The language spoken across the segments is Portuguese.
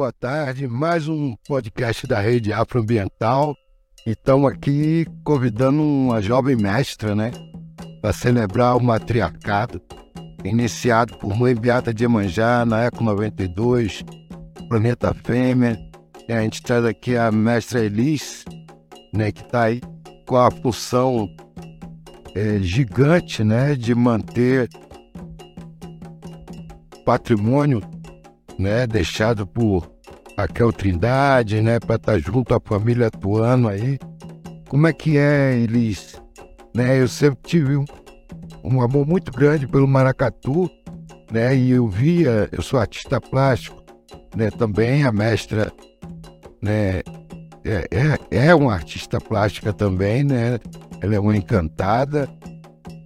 boa tarde. Mais um podcast da Rede Afroambiental. E estamos aqui convidando uma jovem mestra, né? Para celebrar o matriarcado, iniciado por Mãe Beata de Emanjá na Eco 92, Planeta Fêmea. E a gente traz aqui a mestra Elis, né? Que está aí com a função é, gigante, né? De manter patrimônio né, deixado por Raquel Trindade, né, para estar tá junto à família atuando aí. Como é que é, Elis? Né, eu sempre tive um, um amor muito grande pelo maracatu, né, e eu via, eu sou artista plástico, né, também a mestra, né, é, é, é uma artista plástica também, né, ela é uma encantada,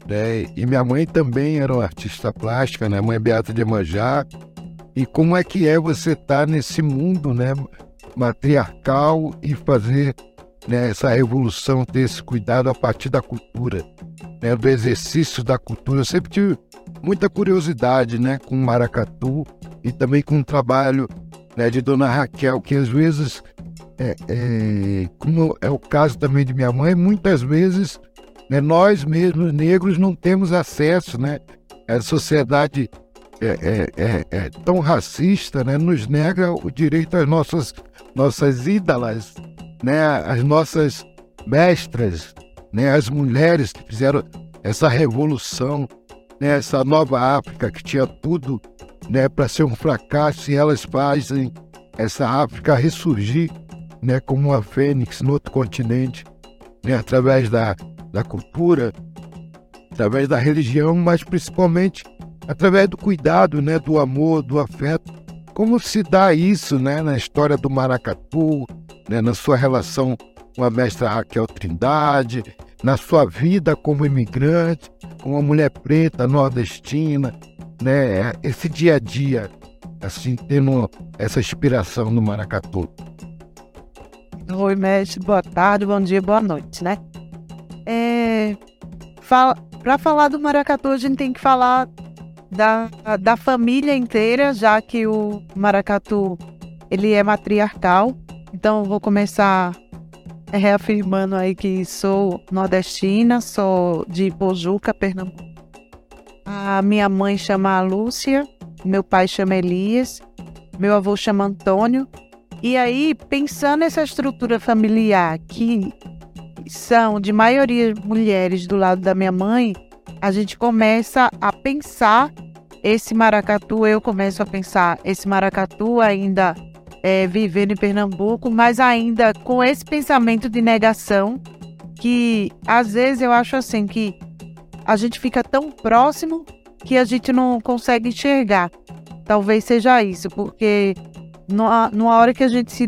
né, e minha mãe também era uma artista plástica, né, mãe Beata de Manjá, e como é que é você estar tá nesse mundo né, matriarcal e fazer né, essa revolução, ter esse cuidado a partir da cultura, né, do exercício da cultura. Eu sempre tive muita curiosidade né, com o maracatu e também com o trabalho né, de Dona Raquel, que às vezes, é, é, como é o caso também de minha mãe, muitas vezes né, nós mesmos negros não temos acesso né, à sociedade é, é, é, é, tão racista, né, nos nega o direito às nossas, nossas ídolas, né, as nossas mestras, né, as mulheres que fizeram essa revolução, né, essa nova África que tinha tudo né, para ser um fracasso e elas fazem essa África ressurgir né, como uma fênix no outro continente, né, através da, da cultura, através da religião, mas principalmente através do cuidado, né, do amor, do afeto. Como se dá isso né, na história do maracatu, né, na sua relação com a mestra Raquel Trindade, na sua vida como imigrante, como uma mulher preta, nordestina, né, esse dia a dia, assim, tendo essa inspiração no maracatu. Oi, mestre, boa tarde, bom dia, boa noite, né? É, fala, para falar do maracatu, a gente tem que falar da, da família inteira, já que o maracatu ele é matriarcal. Então vou começar reafirmando aí que sou nordestina, sou de Pojuca, Pernambuco. A minha mãe chama Lúcia, meu pai chama Elias, meu avô chama Antônio. E aí, pensando nessa estrutura familiar que são de maioria mulheres do lado da minha mãe, a gente começa a pensar esse maracatu, eu começo a pensar, esse maracatu ainda é, vivendo em Pernambuco, mas ainda com esse pensamento de negação, que às vezes eu acho assim, que a gente fica tão próximo que a gente não consegue enxergar. Talvez seja isso, porque numa, numa hora que a gente se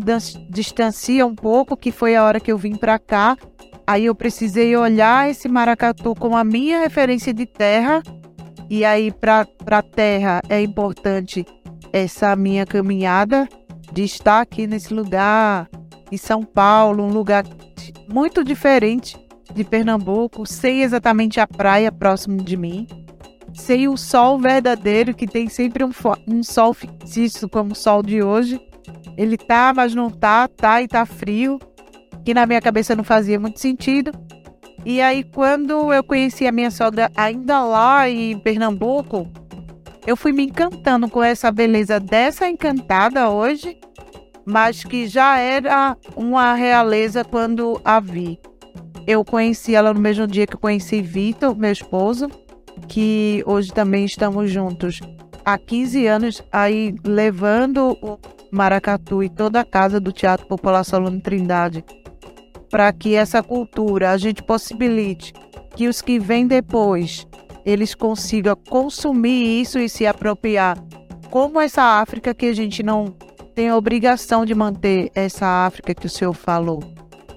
distancia um pouco, que foi a hora que eu vim para cá, aí eu precisei olhar esse maracatu como a minha referência de terra. E aí, para a terra, é importante essa minha caminhada de estar aqui nesse lugar, em São Paulo, um lugar muito diferente de Pernambuco, sei exatamente a praia próximo de mim, sei o sol verdadeiro, que tem sempre um, um sol fictício, como o sol de hoje. Ele tá, mas não tá, tá e tá frio, que na minha cabeça não fazia muito sentido. E aí, quando eu conheci a minha sogra ainda lá em Pernambuco, eu fui me encantando com essa beleza dessa encantada hoje, mas que já era uma realeza quando a vi. Eu conheci ela no mesmo dia que eu conheci Vitor, meu esposo, que hoje também estamos juntos há 15 anos, aí levando o maracatu e toda a casa do Teatro Popular Solano Trindade para que essa cultura a gente possibilite que os que vêm depois eles consigam consumir isso e se apropriar, como essa África que a gente não tem a obrigação de manter essa África que o senhor falou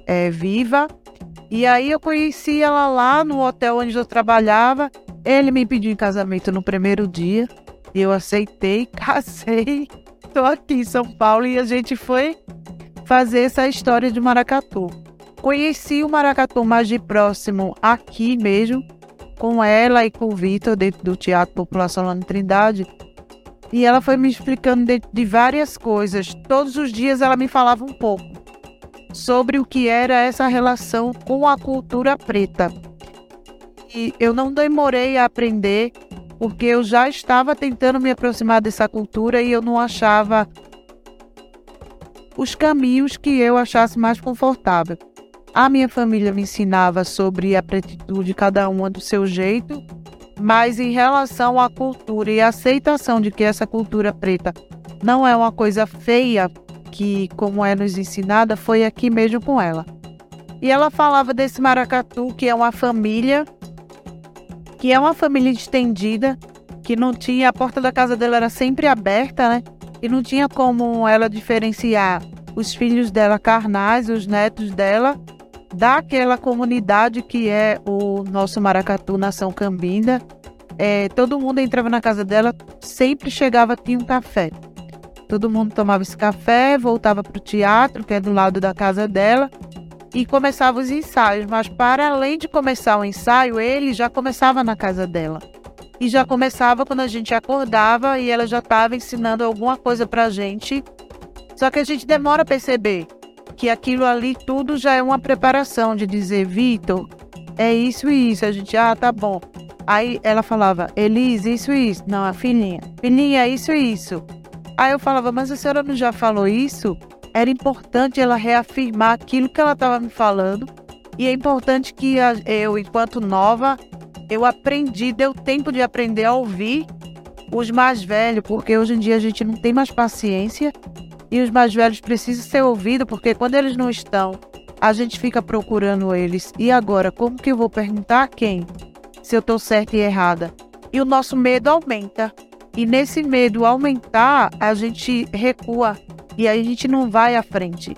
é viva. E aí eu conheci ela lá no hotel onde eu trabalhava. Ele me pediu em casamento no primeiro dia. Eu aceitei, casei. Estou aqui em São Paulo e a gente foi fazer essa história de maracatu. Conheci o maracatu mais de próximo aqui mesmo, com ela e com o Vitor, dentro do Teatro População lá na Trindade. e ela foi me explicando de, de várias coisas. Todos os dias ela me falava um pouco sobre o que era essa relação com a cultura preta. E eu não demorei a aprender, porque eu já estava tentando me aproximar dessa cultura e eu não achava os caminhos que eu achasse mais confortável. A minha família me ensinava sobre a pretitude, cada uma do seu jeito, mas em relação à cultura e a aceitação de que essa cultura preta não é uma coisa feia, que como é nos ensinada, foi aqui mesmo com ela. E ela falava desse maracatu, que é uma família, que é uma família estendida, que não tinha, a porta da casa dela era sempre aberta, né? E não tinha como ela diferenciar os filhos dela carnais, os netos dela, daquela comunidade que é o nosso Maracatu Nação Cambinda. É, todo mundo entrava na casa dela, sempre chegava, tinha um café. Todo mundo tomava esse café, voltava para o teatro, que é do lado da casa dela, e começava os ensaios. Mas para além de começar o ensaio, ele já começava na casa dela. E já começava quando a gente acordava e ela já estava ensinando alguma coisa para a gente. Só que a gente demora a perceber que aquilo ali tudo já é uma preparação de dizer, Vitor, é isso e isso. A gente, ah, tá bom. Aí ela falava, Elise, isso e isso. Não, a filhinha, filhinha, isso e isso. Aí eu falava, mas a senhora não já falou isso? Era importante ela reafirmar aquilo que ela estava me falando. E é importante que eu, enquanto nova, eu aprendi, deu tempo de aprender a ouvir os mais velhos, porque hoje em dia a gente não tem mais paciência e os mais velhos precisam ser ouvidos, porque quando eles não estão, a gente fica procurando eles. E agora, como que eu vou perguntar a quem? Se eu estou certa e errada? E o nosso medo aumenta. E nesse medo aumentar, a gente recua e a gente não vai à frente.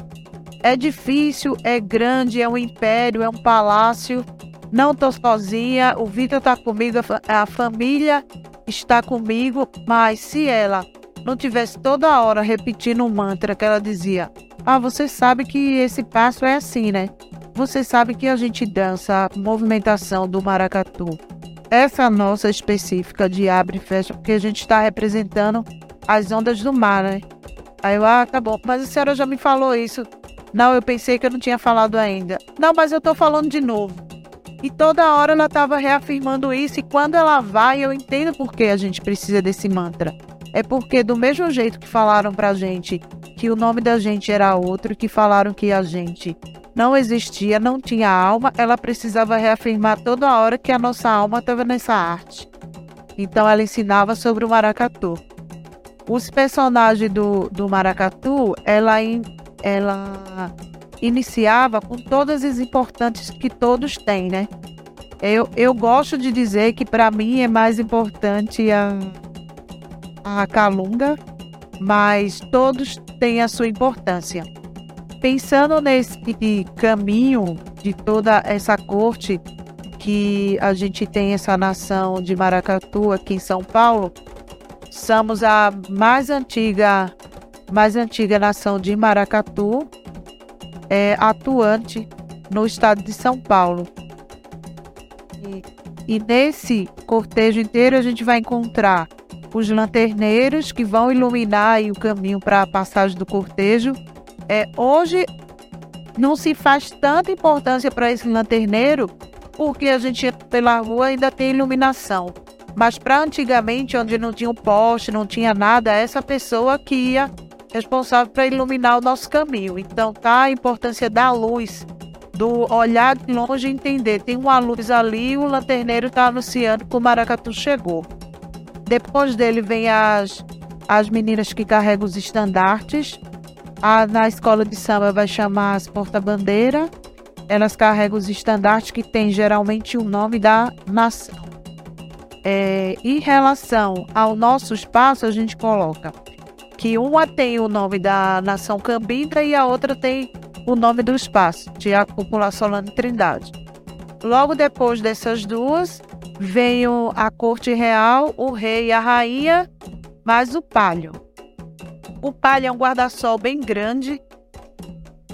É difícil, é grande, é um império, é um palácio. Não estou sozinha, o Vitor está comigo, a família está comigo, mas se ela não tivesse toda hora repetindo um mantra que ela dizia: Ah, você sabe que esse passo é assim, né? Você sabe que a gente dança a movimentação do maracatu. Essa nossa específica de abre e fecha, porque a gente está representando as ondas do mar, né? Aí eu, ah, tá bom, mas a senhora já me falou isso. Não, eu pensei que eu não tinha falado ainda. Não, mas eu tô falando de novo. E toda hora ela estava reafirmando isso, e quando ela vai, eu entendo por que a gente precisa desse mantra é porque do mesmo jeito que falaram pra gente que o nome da gente era outro, que falaram que a gente não existia, não tinha alma, ela precisava reafirmar toda hora que a nossa alma estava nessa arte. Então ela ensinava sobre o maracatu. Os personagens do, do maracatu, ela, in, ela iniciava com todas as importantes que todos têm, né? Eu, eu gosto de dizer que para mim é mais importante a a Calunga, mas todos têm a sua importância. Pensando nesse caminho de toda essa corte que a gente tem essa nação de Maracatu aqui em São Paulo, somos a mais antiga, mais antiga nação de Maracatu, é, atuante no estado de São Paulo. E, e nesse cortejo inteiro a gente vai encontrar os lanterneiros que vão iluminar o caminho para a passagem do cortejo. É, hoje não se faz tanta importância para esse lanterneiro, porque a gente pela rua ainda tem iluminação. Mas para antigamente, onde não tinha um poste, não tinha nada, essa pessoa que ia responsável para iluminar o nosso caminho. Então tá a importância da luz, do olhar de longe e entender. Tem uma luz ali e o lanterneiro está anunciando que o maracatu chegou. Depois dele vem as, as meninas que carregam os estandartes. A, na escola de samba vai chamar as porta-bandeira. Elas carregam os estandartes que tem geralmente o nome da nação. É, em relação ao nosso espaço, a gente coloca que uma tem o nome da nação Cambinda e a outra tem o nome do espaço, de a Cúpula Solano Trindade. Logo depois dessas duas, Veio a corte real, o rei e a rainha, mais o palio. O palio é um guarda-sol bem grande.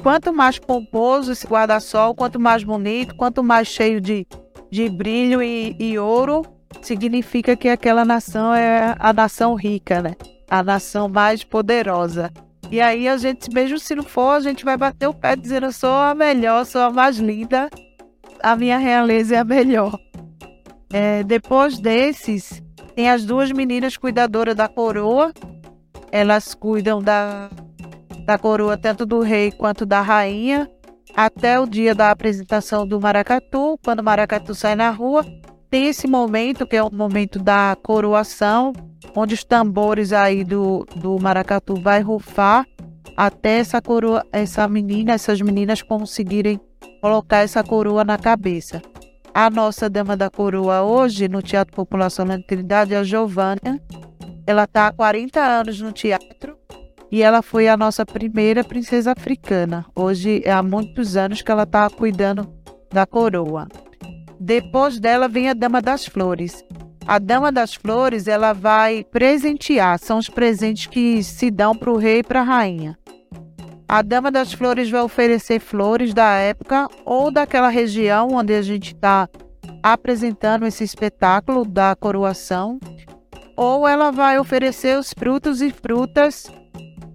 Quanto mais pomposo esse guarda-sol, quanto mais bonito, quanto mais cheio de, de brilho e, e ouro, significa que aquela nação é a nação rica, né? a nação mais poderosa. E aí a gente, mesmo se não for, a gente vai bater o pé dizendo: sou a melhor, sou a mais linda, a minha realeza é a melhor. É, depois desses, tem as duas meninas cuidadoras da coroa. Elas cuidam da, da coroa tanto do rei quanto da rainha até o dia da apresentação do maracatu. Quando o maracatu sai na rua, tem esse momento que é o momento da coroação, onde os tambores aí do, do maracatu vai rufar até essa coroa, essa menina, essas meninas conseguirem colocar essa coroa na cabeça. A nossa dama da coroa hoje no Teatro Popular Solano Trindade é a Giovânia. Ela está há 40 anos no teatro e ela foi a nossa primeira princesa africana. Hoje é há muitos anos que ela está cuidando da coroa. Depois dela vem a Dama das Flores. A Dama das Flores ela vai presentear, são os presentes que se dão para o rei e para a rainha. A Dama das Flores vai oferecer flores da época ou daquela região onde a gente está apresentando esse espetáculo da coroação, ou ela vai oferecer os frutos e frutas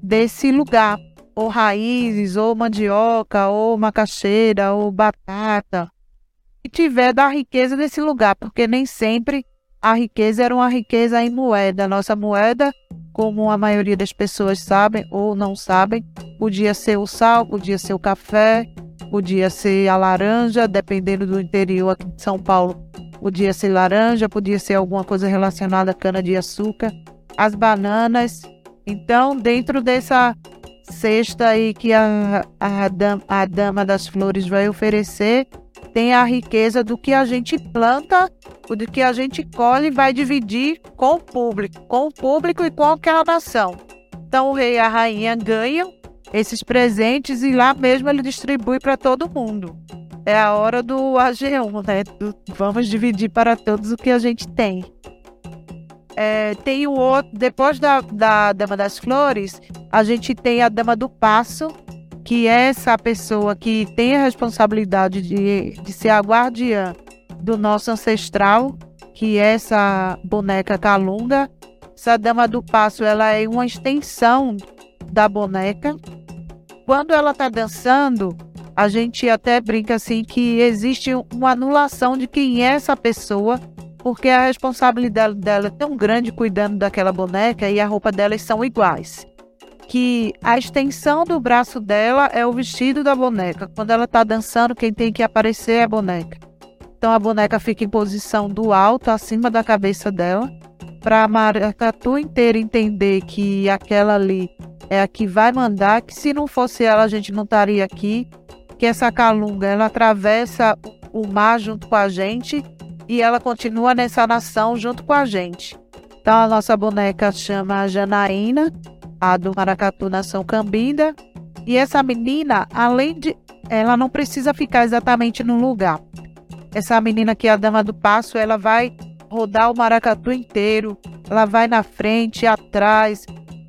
desse lugar, ou raízes, ou mandioca, ou macaxeira, ou batata, que tiver da riqueza desse lugar, porque nem sempre a riqueza era uma riqueza em moeda. Nossa moeda, como a maioria das pessoas sabem ou não sabem, podia ser o sal, podia ser o café, podia ser a laranja, dependendo do interior aqui de São Paulo. Podia ser laranja, podia ser alguma coisa relacionada à cana-de-açúcar, as bananas. Então, dentro dessa cesta aí que a, a, a dama das flores vai oferecer, tem a riqueza do que a gente planta, do que a gente colhe e vai dividir com o público, com o público e com aquela nação. Então o rei e a rainha ganham esses presentes e lá mesmo ele distribui para todo mundo. É a hora do AG1, né? Do, vamos dividir para todos o que a gente tem. É, tem o outro, depois da, da Dama das Flores, a gente tem a Dama do Passo, que é essa pessoa que tem a responsabilidade de, de ser a guardiã do nosso ancestral, que é essa boneca Calunga. Essa dama do passo, ela é uma extensão da boneca. Quando ela está dançando, a gente até brinca assim que existe uma anulação de quem é essa pessoa, porque a responsabilidade dela é tão grande cuidando daquela boneca e a roupa delas são iguais que a extensão do braço dela é o vestido da boneca. Quando ela está dançando, quem tem que aparecer é a boneca. Então a boneca fica em posição do alto, acima da cabeça dela, para a maracatu inteira entender que aquela ali é a que vai mandar, que se não fosse ela a gente não estaria aqui, que essa calunga ela atravessa o mar junto com a gente e ela continua nessa nação junto com a gente. Então a nossa boneca chama Janaína a do Maracatu Nação Cambinda. E essa menina, além de. Ela não precisa ficar exatamente no lugar. Essa menina que é a Dama do Passo, ela vai rodar o maracatu inteiro. Ela vai na frente, atrás.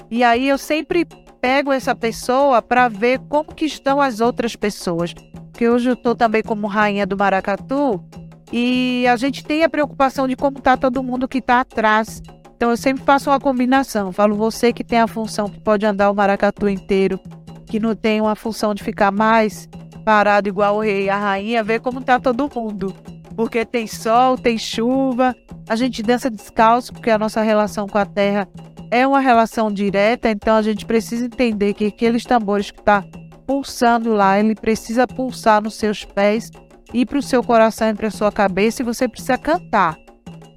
E aí eu sempre pego essa pessoa para ver como que estão as outras pessoas. Porque hoje eu estou também como rainha do maracatu e a gente tem a preocupação de como está todo mundo que está atrás. Então eu sempre faço uma combinação. Falo você que tem a função que pode andar o maracatu inteiro, que não tem uma função de ficar mais parado igual o rei e a rainha, ver como tá todo mundo. Porque tem sol, tem chuva, a gente dança descalço, porque a nossa relação com a terra é uma relação direta, então a gente precisa entender que aqueles tambores que tá pulsando lá, ele precisa pulsar nos seus pés, ir para o seu coração e para a sua cabeça, e você precisa cantar.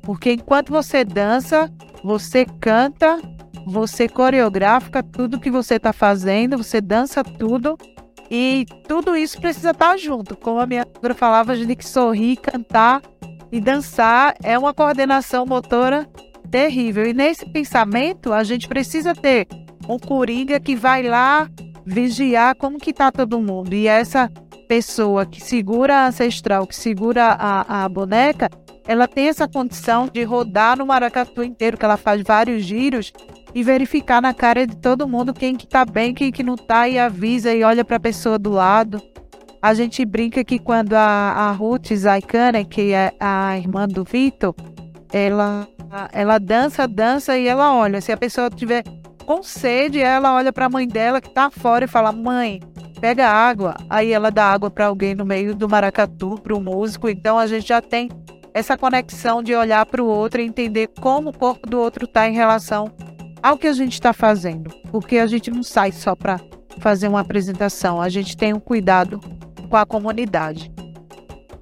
Porque enquanto você dança, você canta, você coreografa tudo que você está fazendo, você dança tudo. E tudo isso precisa estar tá junto. Como a minha doutora falava, a gente tem que sorrir, cantar e dançar. É uma coordenação motora terrível. E nesse pensamento, a gente precisa ter um coringa que vai lá vigiar como que está todo mundo. E essa pessoa que segura a ancestral, que segura a, a boneca, ela tem essa condição de rodar no maracatu inteiro, que ela faz vários giros e verificar na cara de todo mundo quem que tá bem, quem que não tá e avisa e olha para a pessoa do lado. A gente brinca que quando a, a Ruth Zaikane, que é a irmã do Vitor, ela, ela dança, dança e ela olha. Se a pessoa tiver com sede, ela olha para a mãe dela que está fora e fala: Mãe, pega água. Aí ela dá água para alguém no meio do maracatu, para o músico. Então a gente já tem essa conexão de olhar para o outro e entender como o corpo do outro está em relação ao que a gente está fazendo. Porque a gente não sai só para fazer uma apresentação, a gente tem um cuidado com a comunidade.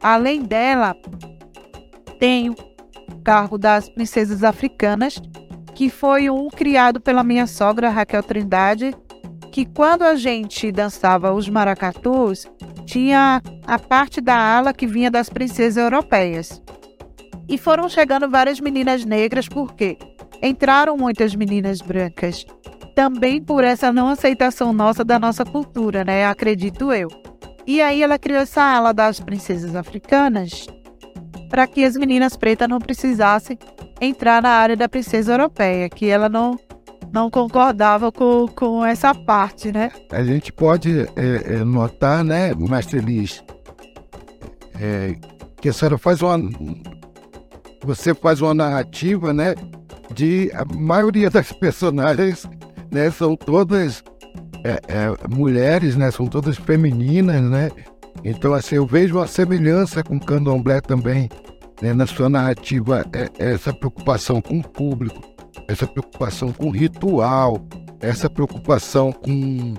Além dela, tem o cargo das princesas africanas, que foi um criado pela minha sogra Raquel Trindade, que quando a gente dançava os maracatus, tinha a parte da ala que vinha das princesas europeias. E foram chegando várias meninas negras, porque entraram muitas meninas brancas. Também por essa não aceitação nossa da nossa cultura, né? Acredito eu. E aí ela criou essa ala das princesas africanas para que as meninas pretas não precisassem entrar na área da princesa europeia, que ela não não concordava com, com essa parte, né? A gente pode é, é, notar, né, mais feliz, é, que a senhora faz uma. Você faz uma narrativa, né? De a maioria das personagens, né? São todas é, é, mulheres, né? São todas femininas, né? Então, assim, eu vejo uma semelhança com o candomblé também, né? na sua narrativa, é, é essa preocupação com o público, essa preocupação com o ritual, essa preocupação com,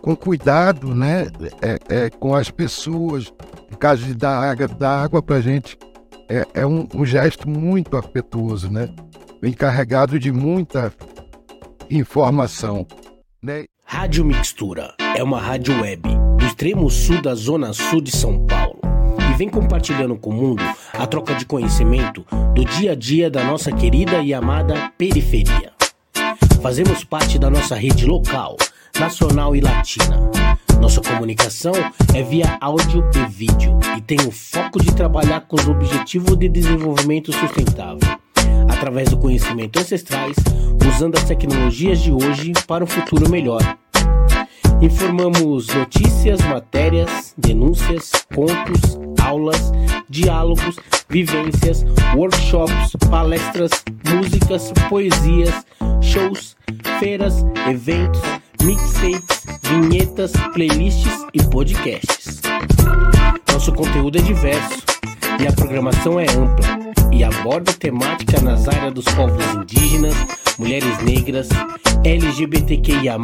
com cuidado, né? É, é, com as pessoas, no caso de dar água, dar água para gente, é, é um, um gesto muito afetuoso, né? Vem carregado de muita informação. Né? Rádio Mixtura é uma rádio web do extremo sul da zona sul de São Paulo e vem compartilhando com o mundo a troca de conhecimento do dia a dia da nossa querida e amada periferia. Fazemos parte da nossa rede local, nacional e latina. Nossa comunicação é via áudio e vídeo e tem o foco de trabalhar com os objetivos de desenvolvimento sustentável através do conhecimento ancestrais, usando as tecnologias de hoje para um futuro melhor. Informamos notícias, matérias, denúncias, contos, aulas, diálogos, vivências, workshops, palestras, músicas, poesias, shows, feiras, eventos, mixtapes, vinhetas, playlists e podcasts. Nosso conteúdo é diverso e a programação é ampla e aborda temática nas áreas dos povos indígenas, mulheres negras, LGBTQIA,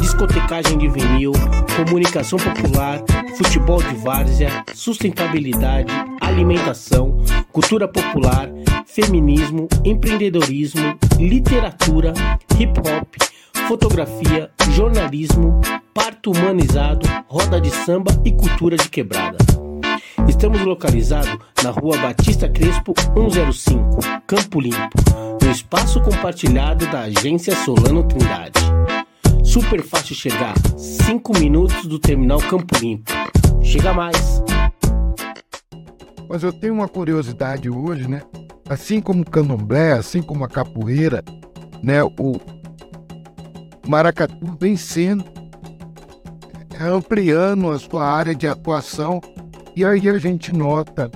discotecagem de vinil, comunicação popular, futebol de várzea, sustentabilidade, alimentação, cultura popular, feminismo, empreendedorismo, literatura, hip hop, fotografia, jornalismo, parto humanizado, roda de samba e cultura de quebrada. Estamos localizados na rua Batista Crespo 105, Campo Limpo, no espaço compartilhado da agência Solano Trindade. Super fácil chegar, 5 minutos do terminal Campo Limpo. Chega mais! Mas eu tenho uma curiosidade hoje, né? Assim como o candomblé, assim como a capoeira, né? O maracatu vem sendo é, ampliando a sua área de atuação e aí a gente nota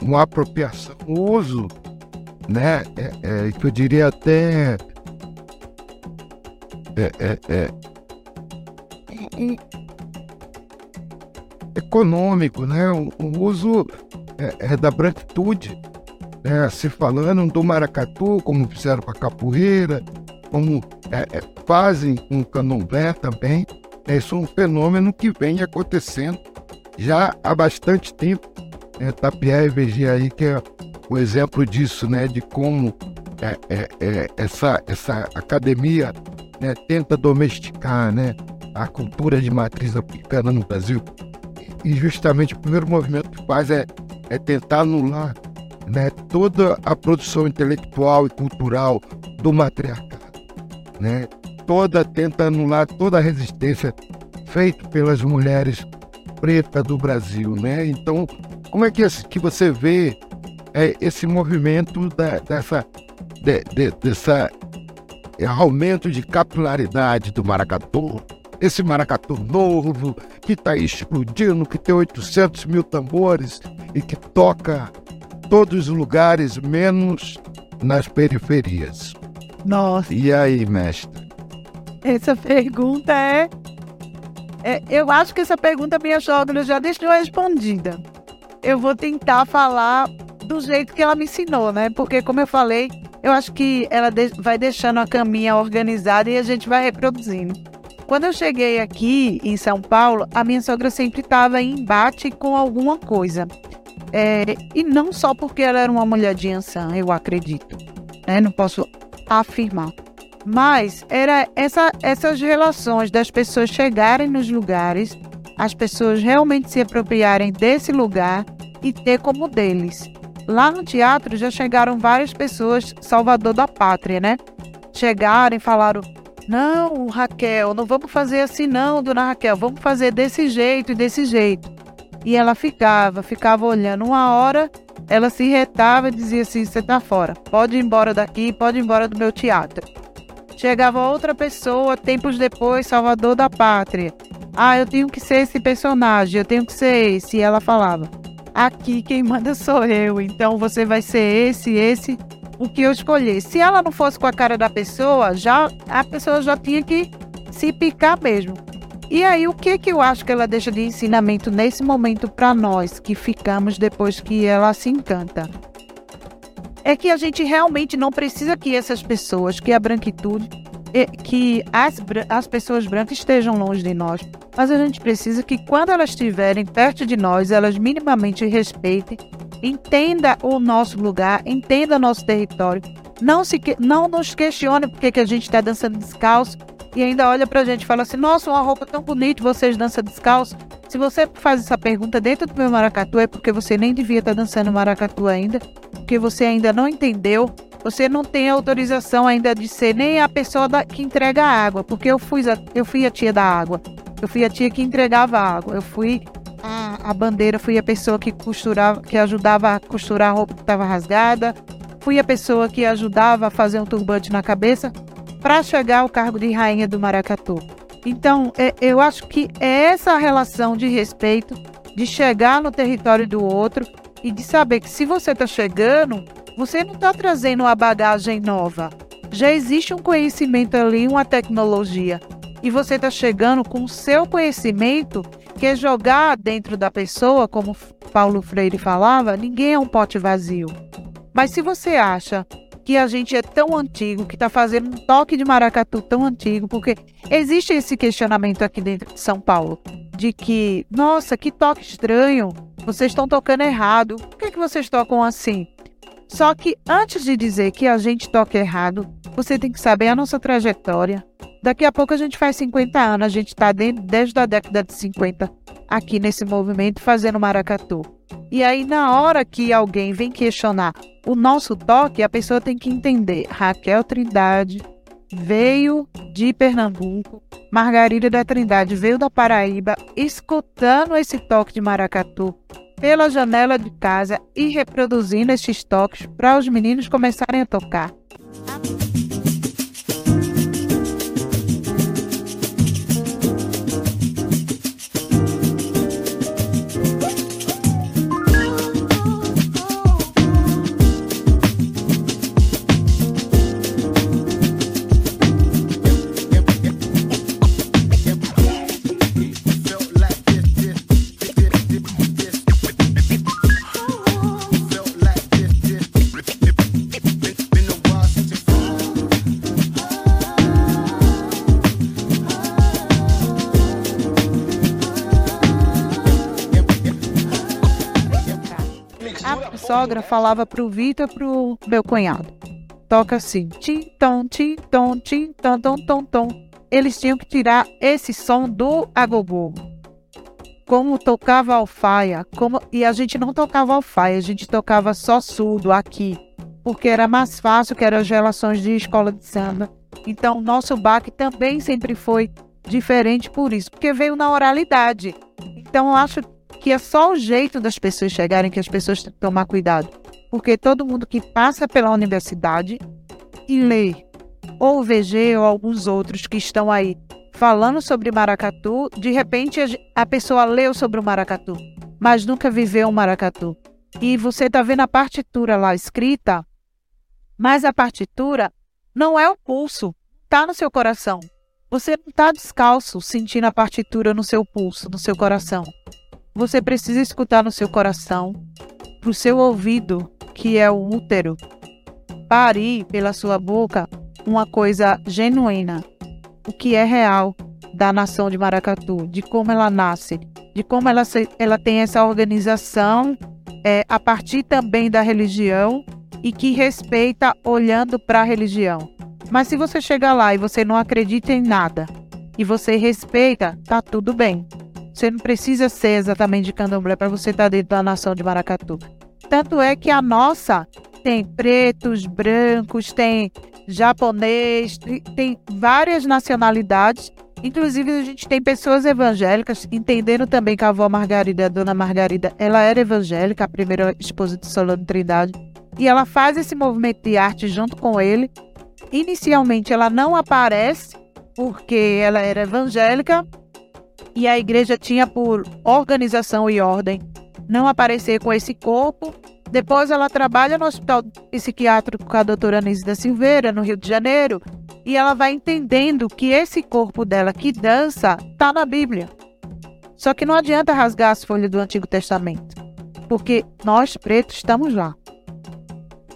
uma apropriação, um uso, né? É, é, eu diria até é, é, é, econômico, né? Um, um uso da branquitude, né? Se falando do maracatu, como fizeram com a capoeira, como fazem com o candomblé também. Isso é um fenômeno que vem acontecendo já há bastante tempo. É, Tapié e VG aí que é o exemplo disso, né? De como é, é, é, essa, essa academia né, tenta domesticar né, a cultura de matriz africana no Brasil. E justamente o primeiro movimento que faz é, é tentar anular né, toda a produção intelectual e cultural do matriarcado. Né? toda, tenta anular toda a resistência feita pelas mulheres pretas do Brasil, né? Então, como é que, que você vê é, esse movimento da, dessa, de, de, dessa é, aumento de capilaridade do maracatu, esse maracatu novo que está explodindo, que tem 800 mil tambores, e que toca todos os lugares, menos nas periferias. Nossa. E aí, mestre? Essa pergunta é... é. Eu acho que essa pergunta minha sogra já deixou respondida. Eu vou tentar falar do jeito que ela me ensinou, né? Porque, como eu falei, eu acho que ela vai deixando a caminha organizada e a gente vai reproduzindo. Quando eu cheguei aqui em São Paulo, a minha sogra sempre estava em embate com alguma coisa. É, e não só porque ela era uma mulher de Ansan, eu acredito. Né? Não posso afirmar. Mas era essa, essas relações das pessoas chegarem nos lugares, as pessoas realmente se apropriarem desse lugar e ter como deles. Lá no teatro já chegaram várias pessoas, salvador da pátria, né? Chegaram e falaram: Não, Raquel, não vamos fazer assim, não, dona Raquel, vamos fazer desse jeito e desse jeito. E ela ficava, ficava olhando uma hora, ela se retava e dizia assim: Você tá fora, pode ir embora daqui, pode ir embora do meu teatro. Chegava outra pessoa, tempos depois, salvador da pátria. Ah, eu tenho que ser esse personagem, eu tenho que ser esse. E ela falava: Aqui quem manda sou eu, então você vai ser esse, esse, o que eu escolher. Se ela não fosse com a cara da pessoa, já a pessoa já tinha que se picar mesmo. E aí, o que que eu acho que ela deixa de ensinamento nesse momento para nós que ficamos depois que ela se encanta? é que a gente realmente não precisa que essas pessoas, que a branquitude, que as, as pessoas brancas estejam longe de nós, mas a gente precisa que quando elas estiverem perto de nós, elas minimamente respeitem, entenda o nosso lugar, entenda nosso território, não se não nos questione porque que a gente está dançando descalço e ainda olha pra gente e fala assim: "Nossa, uma roupa tão bonita, vocês dançam descalço". Se você faz essa pergunta dentro do meu maracatu é porque você nem devia estar tá dançando maracatu ainda porque você ainda não entendeu, você não tem autorização ainda de ser nem a pessoa da, que entrega a água, porque eu fui, a, eu fui a tia da água, eu fui a tia que entregava a água, eu fui a, a bandeira, fui a pessoa que costurava, que ajudava a costurar a roupa que estava rasgada, fui a pessoa que ajudava a fazer um turbante na cabeça para chegar ao cargo de rainha do maracatu. Então, é, eu acho que é essa relação de respeito, de chegar no território do outro e de saber que se você está chegando, você não está trazendo uma bagagem nova. Já existe um conhecimento ali, uma tecnologia. E você está chegando com o seu conhecimento, que é jogar dentro da pessoa, como Paulo Freire falava, ninguém é um pote vazio. Mas se você acha que a gente é tão antigo, que está fazendo um toque de maracatu tão antigo, porque existe esse questionamento aqui dentro de São Paulo, de que, nossa, que toque estranho, vocês estão tocando errado. Por que, que vocês tocam assim? Só que antes de dizer que a gente toca errado, você tem que saber a nossa trajetória. Daqui a pouco a gente faz 50 anos, a gente está desde a década de 50 aqui nesse movimento fazendo maracatu. E aí, na hora que alguém vem questionar o nosso toque, a pessoa tem que entender. Raquel Trindade veio de Pernambuco, Margarida da Trindade veio da Paraíba, escutando esse toque de maracatu pela janela de casa e reproduzindo esses toques para os meninos começarem a tocar. Sogra falava pro Vitor e pro meu cunhado. Toca assim, tim, tom, tim, tom, tim, tom, tom, tom, tom. Eles tinham que tirar esse som do agogô. Como tocava alfaia, como... e a gente não tocava alfaia, a gente tocava só surdo aqui, porque era mais fácil que eram as relações de escola de samba. Então, nosso baque também sempre foi diferente por isso, porque veio na oralidade. Então, acho que é só o jeito das pessoas chegarem que as pessoas têm que tomar cuidado. Porque todo mundo que passa pela universidade e lê, ou o VG ou alguns outros que estão aí falando sobre maracatu, de repente a pessoa leu sobre o maracatu. mas nunca viveu um maracatu. E você está vendo a partitura lá escrita, mas a partitura não é o pulso, está no seu coração. Você não está descalço sentindo a partitura no seu pulso, no seu coração. Você precisa escutar no seu coração, para o seu ouvido, que é o útero, parir pela sua boca uma coisa genuína, o que é real da nação de Maracatu, de como ela nasce, de como ela, se, ela tem essa organização é, a partir também da religião e que respeita olhando para a religião. Mas se você chega lá e você não acredita em nada e você respeita, tá tudo bem. Você não precisa ser exatamente de candomblé para você estar tá dentro da nação de Maracatu. Tanto é que a nossa tem pretos, brancos, tem japonês, tem várias nacionalidades Inclusive, a gente tem pessoas evangélicas, entendendo também que a avó Margarida, a dona Margarida, ela era evangélica, a primeira esposa de Solano Trindade, e ela faz esse movimento de arte junto com ele. Inicialmente, ela não aparece porque ela era evangélica e a igreja tinha por organização e ordem não aparecer com esse corpo. Depois ela trabalha no hospital psiquiátrico com a doutora Anise da Silveira, no Rio de Janeiro, e ela vai entendendo que esse corpo dela que dança está na Bíblia. Só que não adianta rasgar as folhas do Antigo Testamento, porque nós pretos estamos lá.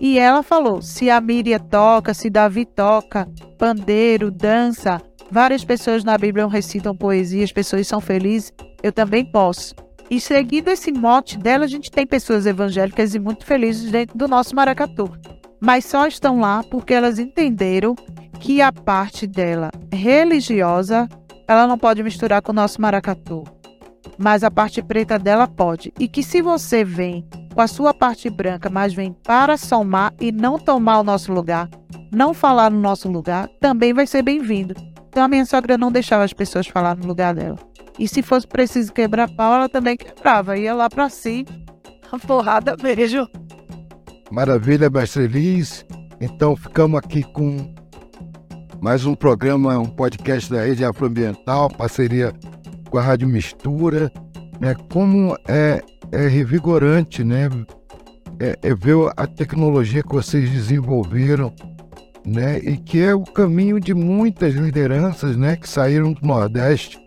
E ela falou: se a Míria toca, se Davi toca, pandeiro, dança, várias pessoas na Bíblia recitam poesia, as pessoas são felizes, eu também posso. E seguindo esse mote dela, a gente tem pessoas evangélicas e muito felizes dentro do nosso maracatu. Mas só estão lá porque elas entenderam que a parte dela religiosa ela não pode misturar com o nosso maracatu, mas a parte preta dela pode. E que se você vem com a sua parte branca, mas vem para somar e não tomar o nosso lugar, não falar no nosso lugar, também vai ser bem-vindo. Então a minha sogra não deixava as pessoas falar no lugar dela. E se fosse preciso quebrar pau, ela também quebrava. Ia lá para si, a porrada, beijo. Maravilha, mestre Elis. Então ficamos aqui com mais um programa, um podcast da Rede Afroambiental, parceria com a Rádio Mistura. Né? Como é, é revigorante, né? É, é ver a tecnologia que vocês desenvolveram, né? E que é o caminho de muitas lideranças, né? Que saíram do Nordeste,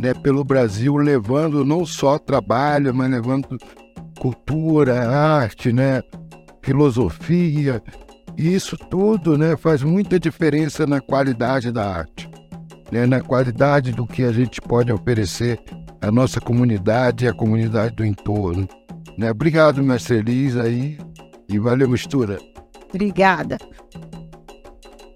né? Pelo Brasil, levando não só trabalho, mas levando cultura, arte, né? Filosofia, e isso tudo né, faz muita diferença na qualidade da arte, né, na qualidade do que a gente pode oferecer à nossa comunidade e à comunidade do entorno. Né? Obrigado, mestre Elis, aí, e valeu, mistura. Obrigada.